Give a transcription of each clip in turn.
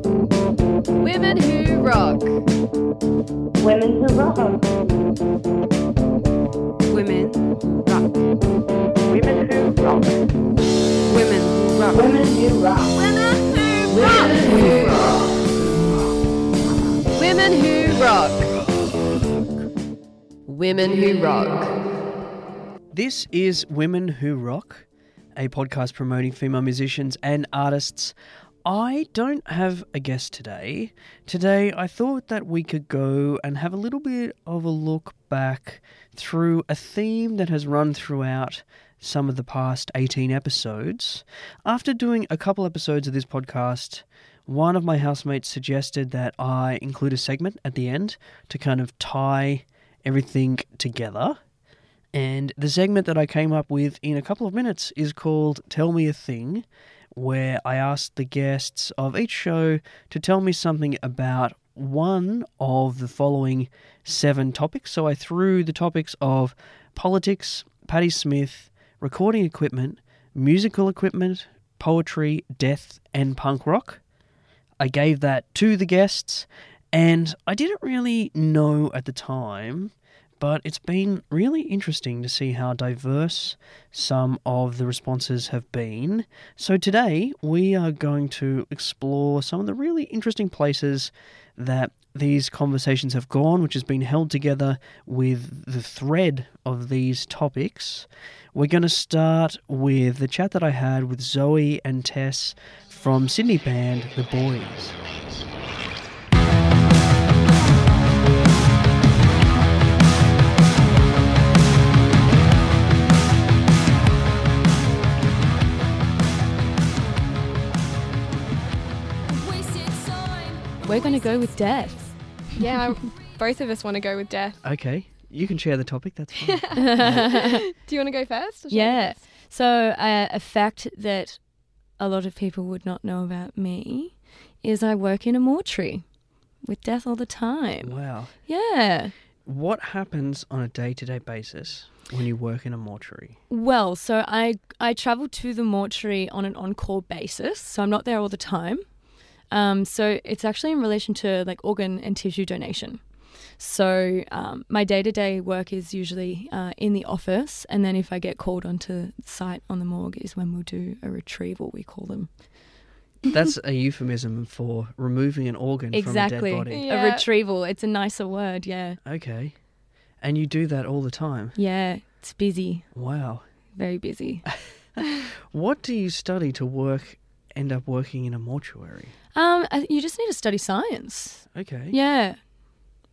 Women who rock. Women who rock. Women rock. Women who rock. Women who rock. Women who rock. Women who rock. Women who rock. This is Women Who Rock, a podcast promoting female musicians and artists. I don't have a guest today. Today, I thought that we could go and have a little bit of a look back through a theme that has run throughout some of the past 18 episodes. After doing a couple episodes of this podcast, one of my housemates suggested that I include a segment at the end to kind of tie everything together. And the segment that I came up with in a couple of minutes is called Tell Me a Thing, where I asked the guests of each show to tell me something about one of the following seven topics. So I threw the topics of politics, Patti Smith, recording equipment, musical equipment, poetry, death, and punk rock. I gave that to the guests, and I didn't really know at the time but it's been really interesting to see how diverse some of the responses have been. So today we are going to explore some of the really interesting places that these conversations have gone, which has been held together with the thread of these topics. We're going to start with the chat that I had with Zoe and Tess from Sydney band The Boys. We're going to go with death. Yeah, both of us want to go with death. Okay, you can share the topic, that's fine. Do you want to go first? or shall go Yeah. first? So, uh, a fact that a lot of people would not know about me is I work in a mortuary with death all the time. wow. Yeah. What happens on a day to day basis when you work in a mortuary? Well, so I I travel to the mortuary on an on-call basis, so I'm not there all the time. Um, so it's actually in relation to like organ and tissue donation. So um, my day-to-day work is usually uh, in the office, and then if I get called onto site on the morgue, is when we'll do a retrieval. We call them That's a euphemism for removing an organ exactly from a dead body. Yeah. a retrieval. It's a nicer word. Yeah, Okay. And you do that all the time. yeah. It's busy, Wow. very busy. What do you study to work end up working in a mortuary? Um, you just need to study science. Okay. Yeah,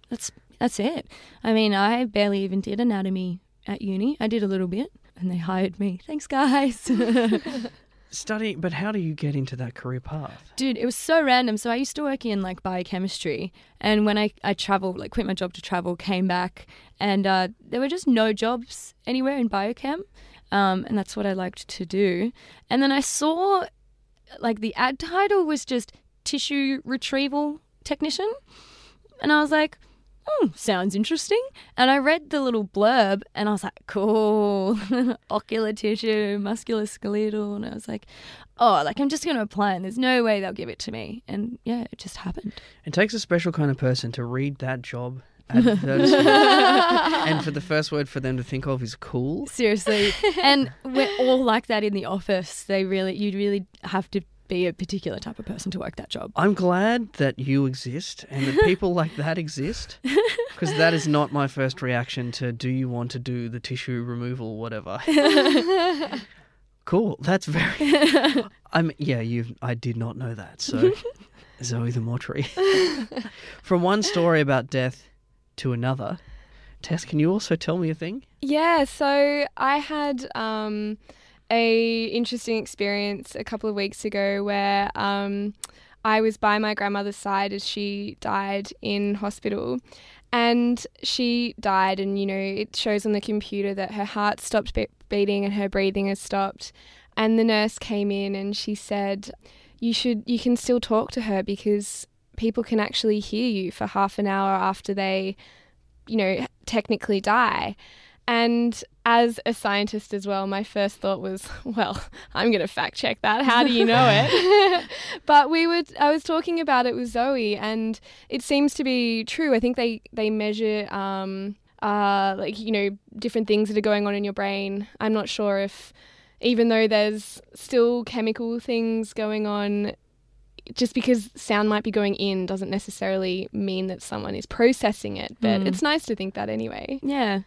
that's that's it. I mean, I barely even did anatomy at uni. I did a little bit, and they hired me. Thanks, guys. Study but how do you get into that career path? Dude, it was so random. So I used to work in like biochemistry, and when I I traveled, like quit my job to travel, came back, and uh, there were just no jobs anywhere in biochem, um, and that's what I liked to do. And then I saw, like the ad title was just tissue retrieval technician, and I was like. oh, sounds interesting. And I read the little blurb and I was like, cool. Ocular tissue, musculoskeletal. And I was like, oh, like I'm just going to apply and there's no way they'll give it to me. And yeah, it just happened. It takes a special kind of person to read that job advertisement and for the first word for them to think of is cool. Seriously. and we're all like that in the office. They really, you really have to be a particular type of person to work that job. I'm glad that you exist and that people like that exist because that is not my first reaction to do you want to do the tissue removal whatever. cool. That's very I'm yeah, you I did not know that. So Zoe the mortuary. From one story about death to another. Tess, can you also tell me a thing? Yeah, so I had um, a interesting experience a couple of weeks ago where um, I was by my grandmother's side as she died in hospital. And she died, and you know, it shows on the computer that her heart stopped be- beating and her breathing has stopped. And the nurse came in and she said, You should, you can still talk to her because people can actually hear you for half an hour after they, you know, technically die. And as a scientist as well, my first thought was, well, I'm going to fact check that. How do you know it? but we would I was talking about it with Zoe and it seems to be true. I think they they measure um uh like you know different things that are going on in your brain. I'm not sure if even though there's still chemical things going on just because sound might be going in doesn't necessarily mean that someone is processing it, but Mm. it's nice to think that anyway. Yeah.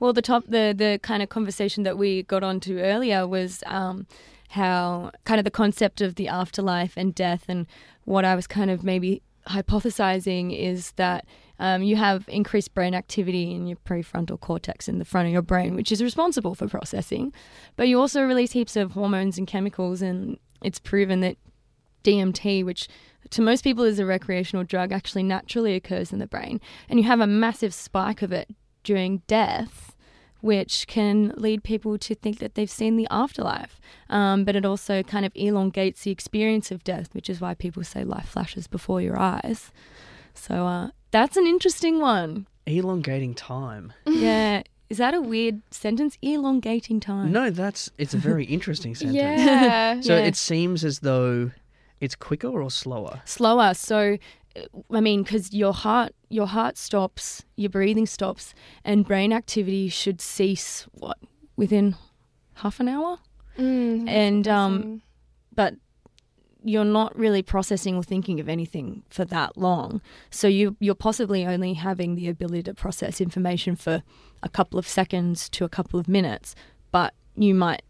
Well, the top, the the kind of conversation that we got onto earlier was um, how kind of the concept of the afterlife and death, and what I was kind of maybe hypothesizing is that um, you have increased brain activity in your prefrontal cortex in the front of your brain, which is responsible for processing, but you also release heaps of hormones and chemicals, and it's proven that DMT, which to most people is a recreational drug, actually naturally occurs in the brain, and you have a massive spike of it during death, which can lead people to think that they've seen the afterlife. Um, but it also kind of elongates the experience of death, which is why people say life flashes before your eyes. So uh, that's an interesting one. Elongating time. yeah. Is that a weird sentence? Elongating time. No, that's it's a very interesting sentence. Yeah. So Yeah. it seems as though it's quicker or slower. slower. So, I mean, because your heart, your heart stops, your breathing stops, and brain activity should cease. What within half an hour? Mm, And, um. But you're not really processing or thinking of anything for that long. So you you're possibly only having the ability to process information for a couple of seconds to a couple of minutes, but you might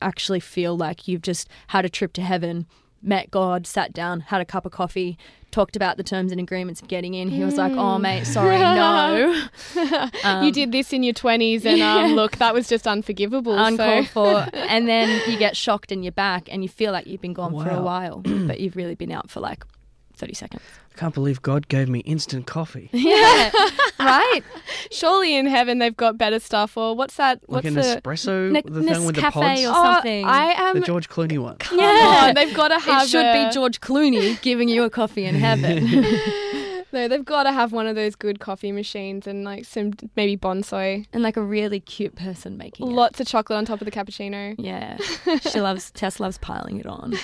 actually feel like you've just had a trip to heaven, met God, sat down, had a cup of coffee, talked about the terms and agreements of getting in. He was like, "Oh mate, sorry, no." Um, you did this in your 20s, and um, look, that was just unforgivable. uncalled so. for. And then you get shocked and you're back and you feel like you've been gone for a while, but you've really been out for like 30 seconds. I can't believe God gave me instant coffee. Yeah. right? Surely in heaven they've got better stuff. Or what's that? Like What's an the espresso, Ne- the thing with the Nescafe pods. or Oh, something. I am. the George Clooney one. Come Yeah. on, they've got to have. It should a- be George Clooney giving you a coffee in heaven. No, they've got to have one of those good coffee machines and like some maybe bonsai. and like a really cute person making it. Lots of chocolate on top of the cappuccino. Yeah. She loves, Tess loves piling it on.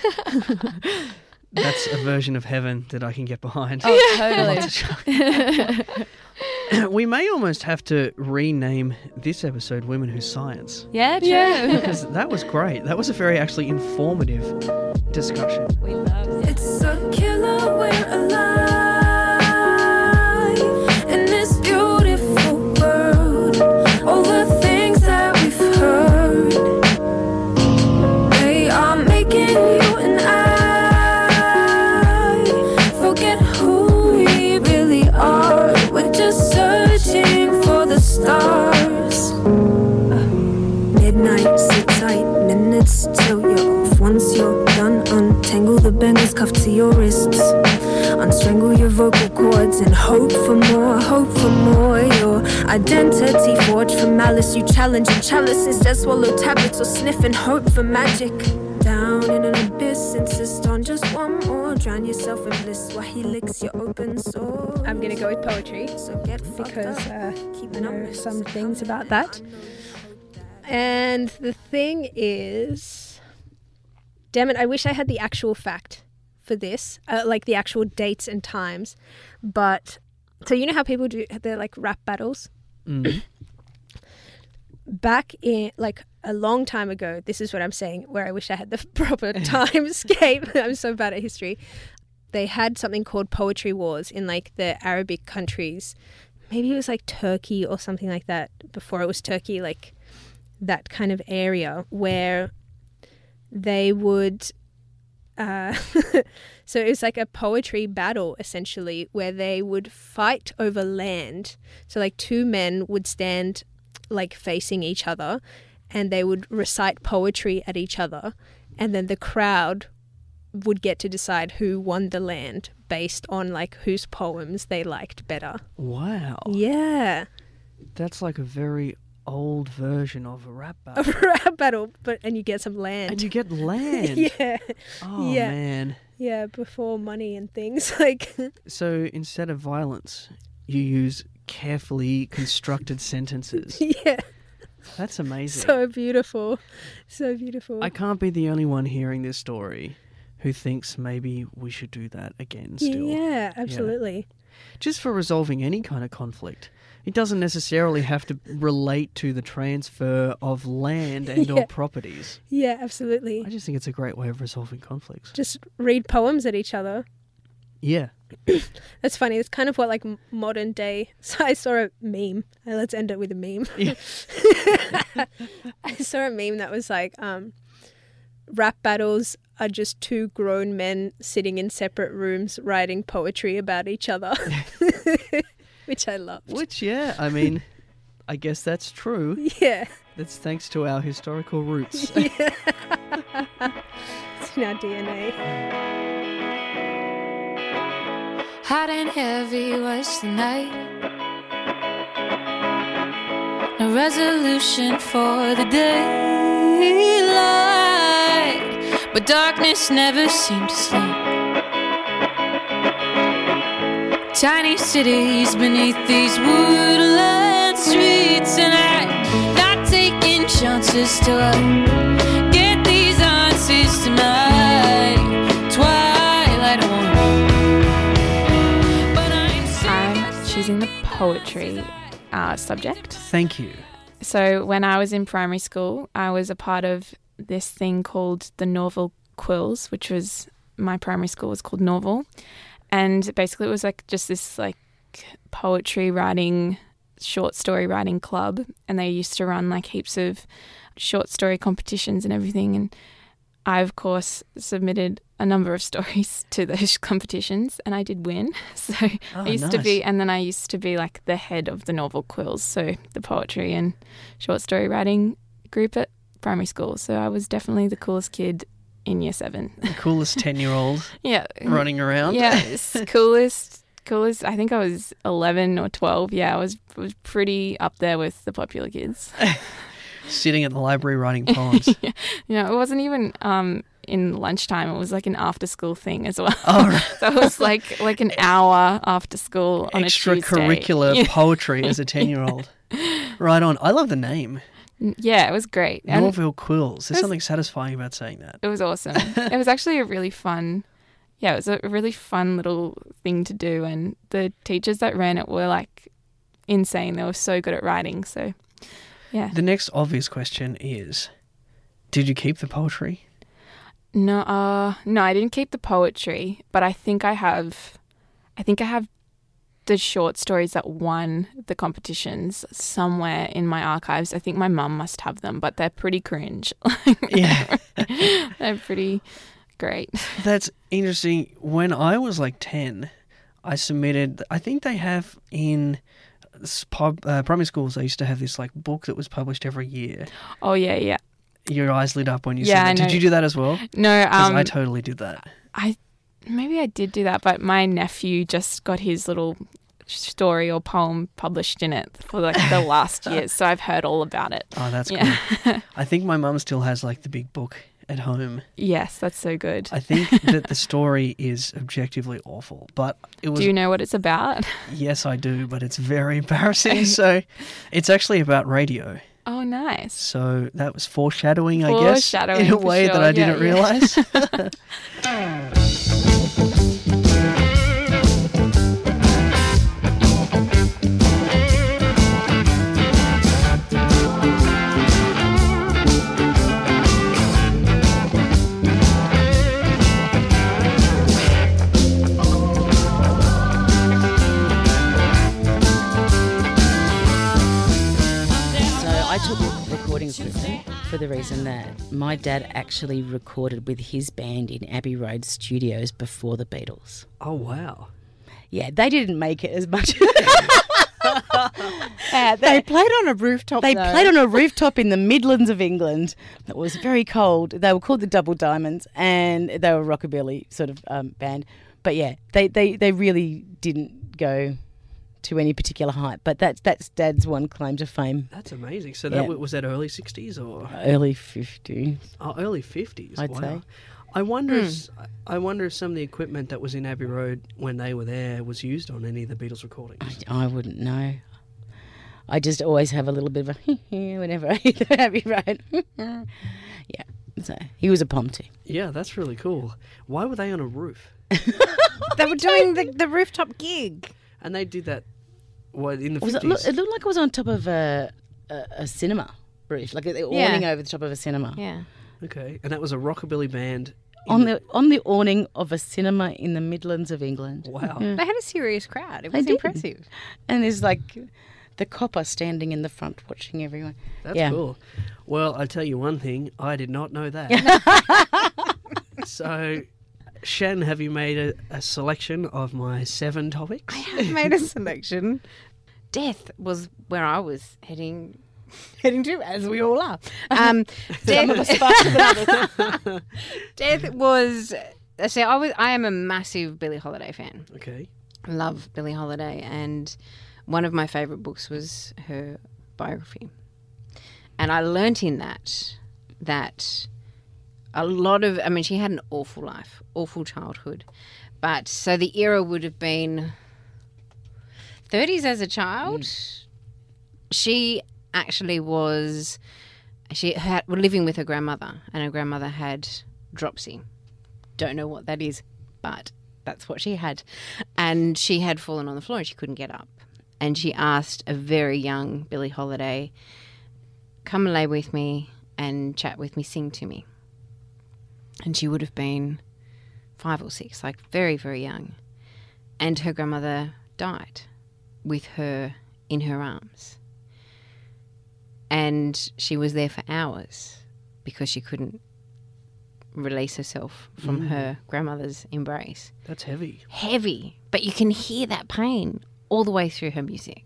That's a version of heaven that I can get behind. Oh, totally. Lots of chocolate. we may almost have to rename this episode Women Who Science. Yeah, true. Yeah. Because that was great. That was a very actually informative discussion. We love it. It's a killer we're alive your wrists. Unstrangle your vocal cords and hope for more, hope for more. Your identity forged from malice. You challenge and chalices, just swallow tablets or sniff and hope for magic. Down in an abyss, insist on just one more. Drown yourself in bliss while he licks your open sore. I'm gonna go with poetry So get because up. uh, I know some things about that. And the thing is, damn it, I wish I had the actual fact for this, uh, like the actual dates and times. But so you know how people do their like rap battles Mm. back in like a long time ago. This is what I'm saying. Where I wish I had the proper timescape. I'm so bad at history. They had something called poetry wars in like the Arabic countries. Maybe it was like Turkey or something like that. Before it was Turkey, like that kind of area where they would uh, so it was like a poetry battle essentially where they would fight over land. So like two men would stand like facing each other and they would recite poetry at each other. And then the crowd would get to decide who won the land based on like whose poems they liked better. Wow. yeah. That's like a very old version of a rap battle. a rap battle but and you get some land and you get land. yeah Oh Yeah. man. Yeah, before money and things like So instead of violence, you use carefully constructed sentences. yeah. That's amazing. So beautiful. So beautiful. I can't be the only one hearing this story who thinks maybe we should do that again still. Yeah, absolutely. Just for resolving any kind of conflict. It doesn't necessarily have to relate to the transfer of land and or properties. Yeah, absolutely. I just think it's a great way of resolving conflicts. Just read poems at each other. Yeah. That's funny. It's kind of what like modern day. So I saw a meme. Uh, Let's end it with a meme. Yeah. I saw a meme that was like, um, rap battles are just two grown men sitting in separate rooms writing poetry about each other, which I loved. Which yeah, I mean I guess that's true. Yeah, That's thanks to our historical roots. yeah. it's in our DNA. Hot and heavy was the night. No resolution for the daylight, but darkness never seemed to sleep. Tiny cities beneath these woodland streets, and I'm not taking chances till I get these answers to my twilight home. But I'm I'm choosing the poetry uh, subject. Thank you. So when I was in primary school, I was a part of this thing called the Norval Quills, which was my primary school was called Norval, and basically it was like just this like poetry writing, short story writing club, and they used to run like heaps of short story competitions and everything, and I of course submitted a number of stories to those competitions, and I did win. So Oh, I used to be, and then I used to be like the head of the Norval quills, so the poetry and short story writing group at primary school. So I was definitely the coolest kid in year seven. The coolest 10 year old yeah, running around. yeah, coolest, coolest. I think I was eleven or twelve. Yeah, I was was pretty up there with the popular kids. Sitting at the library writing poems. You know, it wasn't even um in lunchtime. It was like an after school thing as well. Oh, right. so it was like like an hour after school on a Tuesday. Extracurricular poetry as a 10 year old. Right on. I love the name. Yeah, it was great. And Norval Quills. There's There's- something satisfying about saying that. it was awesome. it was actually a really fun, yeah, it was a really fun little thing to do. And the teachers that ran it were like insane. They were so good at writing. So, yeah. The next obvious question is Did you keep the poetry? No, uh, no, I didn't keep the poetry, but I think I have, I think I have the short stories that won the competitions somewhere in my archives. I think my mum must have them, but they're pretty cringe. Yeah. they're pretty great. That's interesting. When I was like 10, I submitted, I think they have in pub, uh, primary schools, they used to have this like book that was published every year. Oh yeah, yeah. Your eyes lit up when you Yeah, said that. Did you do that as well? No, um, I totally did that. I maybe I did do that, but my nephew just got his little story or poem published in it for like the last year, so I've heard all about it. Oh, that's Yeah. cool. I think my mum still has like the big book at home. Yes, that's so good. I think that the story is objectively awful, but it was Do you know what it's about? Yes, I do, but it's very embarrassing. so it's actually about radio. Oh, nice. So that was foreshadowing, I guess, Foreshadowing, in a way that. I Yeah, didn't yeah. realize. For the reason that my dad actually recorded with his band in Abbey Road Studios before the Beatles. oh wow! Yeah, they didn't make it as much. Yeah, they played on a rooftop. they though. played on a rooftop in the Midlands of England. It was very cold. They were called the Double Diamonds, and they were a rockabilly sort of um, band. But yeah, they, they, they really didn't go to any particular height. But that's that's Dad's one claim to fame. That's amazing. So that w was that early '60s or Early 50s. oh, early '50s? I'd wow. say. I wonder. Hmm. If, s- I wonder if some of the equipment that was in Abbey Road when they were there was used on any of the Beatles recordings. I, I wouldn't know. I just always have a little bit of a whenever I hear the Abbey Road. yeah. So he was a pom too. Yeah, that's really cool. Why were they on a roof? They were doing the, the rooftop gig. And they did that. What in the Was it, look, it looked like it was on top of a, a, a cinema roof, like the awning over the top of a cinema. Yeah. Okay, and that was a rockabilly band. On the on the awning of a cinema in the Midlands of England. Wow. Yeah. They had a serious crowd. It They was did. impressive. And there's like the copper standing in the front watching everyone. That's yeah. cool. Well, I'll tell you one thing, I did not know that. so, Shen, have you made a, a selection of my seven topics? I have made a selection. Death was where I was heading heading to, as we all are. Um, Some of us faster than others. Death was. See, I was. I am a massive Billie Holiday fan. Okay. love Billie Holiday, and one of my favourite books was her biography. And I learnt in that that a lot of, I mean, she had an awful life, awful childhood. But so the era would have been 30s as a child. Mm. She actually was, she had, were living with her grandmother, and her grandmother had dropsy. Don't know what that is, but that's what she had. And she had fallen on the floor and she couldn't get up. And she asked a very young Billie Holiday, come and lay with me and chat with me, sing to me. And she would have been five or six, like very, very young. And her grandmother died with her in her arms. And she was there for hours because she couldn't release herself from Mm. her grandmother's embrace. That's heavy. Heavy, but you can hear that pain all the way through her music.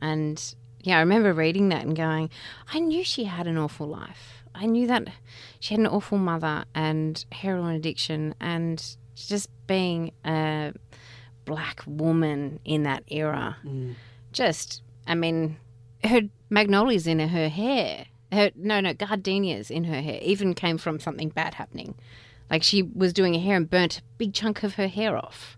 And yeah, I remember reading that and going, I knew she had an awful life. I knew that she had an awful mother and heroin addiction and just being a black woman in that era. Mm. Just, I mean, her magnolias in her hair, her no, no, gardenias in her hair, even came from something bad happening. Like she was doing her hair and burnt a big chunk of her hair off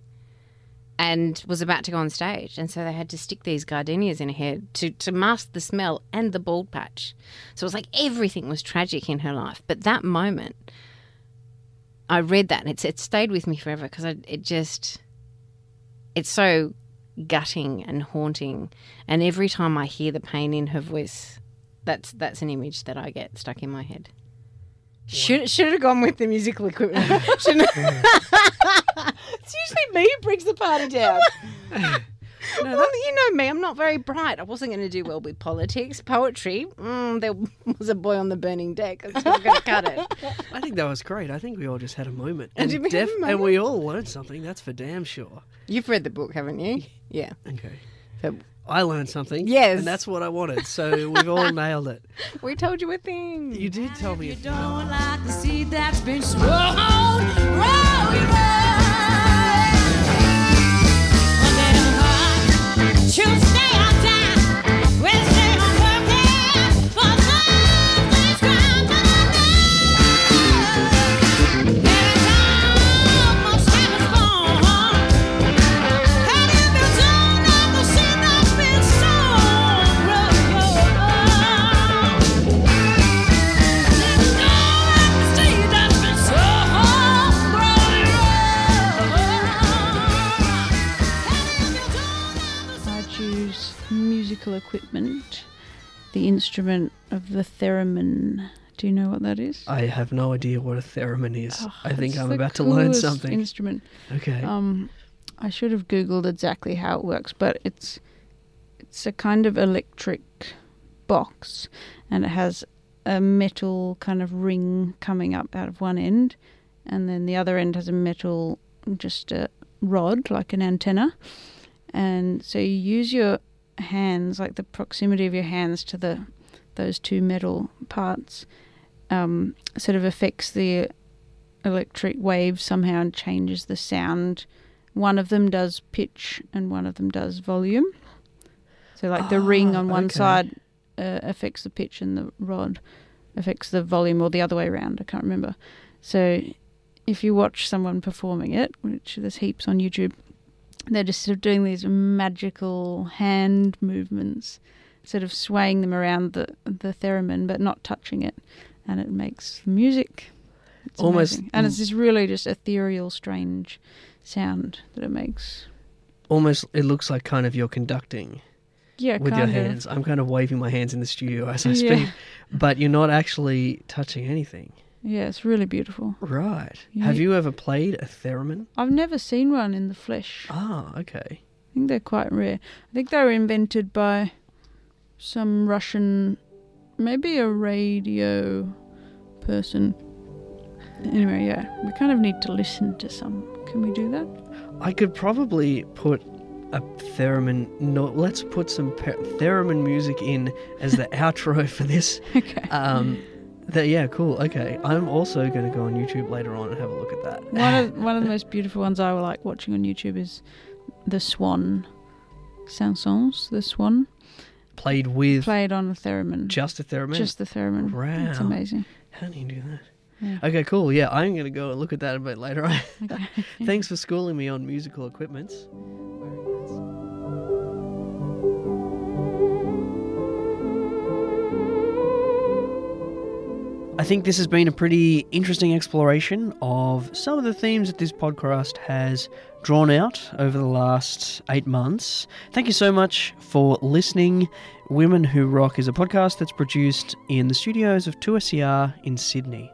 and was about to go on stage. And so they had to stick these gardenias in her hair to, to mask the smell and the bald patch. So it was like everything was tragic in her life. But that moment, I read that and it's, it stayed with me forever because it just, it's so gutting and haunting. And every time I hear the pain in her voice, that's that's an image that I get stuck in my head. Should should have gone with the musical equipment. Shouldn't it's usually me who brings the party down. well, you know me. I'm not very bright. I wasn't going to do well with politics, poetry. Mm, there was a boy on the burning deck. I was not going to cut it. I think that was great. I think we all just had a moment. And did we have a and moment? we all learned something. That's for damn sure. You've read the book, haven't you? Yeah. Okay. So I learned something. Yes. And that's what I wanted. So we've all nailed it. we told you a thing. You did tell me. You Don't like the seed that's been sown, growing right. Instrument of the theremin. Do you know what that is? I have no idea what a theremin is. Oh, I think I'm about to learn something. Instrument. Okay. Um, I should have googled exactly how it works, but it's it's a kind of electric box, and it has a metal kind of ring coming up out of one end, and then the other end has a metal just a rod like an antenna, and so you use your hands like the proximity of your hands to the those two metal parts um, sort of affects the electric wave somehow and changes the sound. One of them does pitch and one of them does volume. So, like the ring Ah, on one okay. side uh, affects the pitch and the rod affects the volume, or the other way around. I can't remember. So, if you watch someone performing it, which there's heaps on YouTube, they're just sort of doing these magical hand movements sort of swaying them around the the theremin, but not touching it, and it makes music. It's Almost- amazing. and it's this really just ethereal, strange sound that it makes. Almost, it looks like kind of you're conducting Yeah, with your of. hands. I'm kind of waving my hands in the studio as I Yeah. speak, but you're not actually touching anything. Yeah, it's really beautiful. Right. Yeah. Have you ever played a theremin? I've never seen one in the flesh. Ah, okay. I think they're quite rare. I think they were invented by some Russian, maybe a radio person. Anyway, yeah, we kind of need to listen to some. Can we do that? I could probably put a theremin. No, let's put some pe- theremin music in as the outro for this. Okay. Um, that yeah, cool. Okay, I'm also going to go on YouTube later on and have a look at that. One of one of the most beautiful ones I like watching on YouTube is the Swan Saint-Saëns. The Swan Played with played on a theremin. just a theremin. Just the theremin. Wow. It's amazing. How do you do that? Yeah. Okay, cool. Yeah, I'm going to go and look at that a bit later on. Okay. Thanks for schooling me on musical equipments. I think this has been a pretty interesting exploration of some of the themes that this podcast has drawn out over the last eight months. Thank you so much for listening. Women Who Rock is a podcast that's produced in the studios of 2SER in Sydney.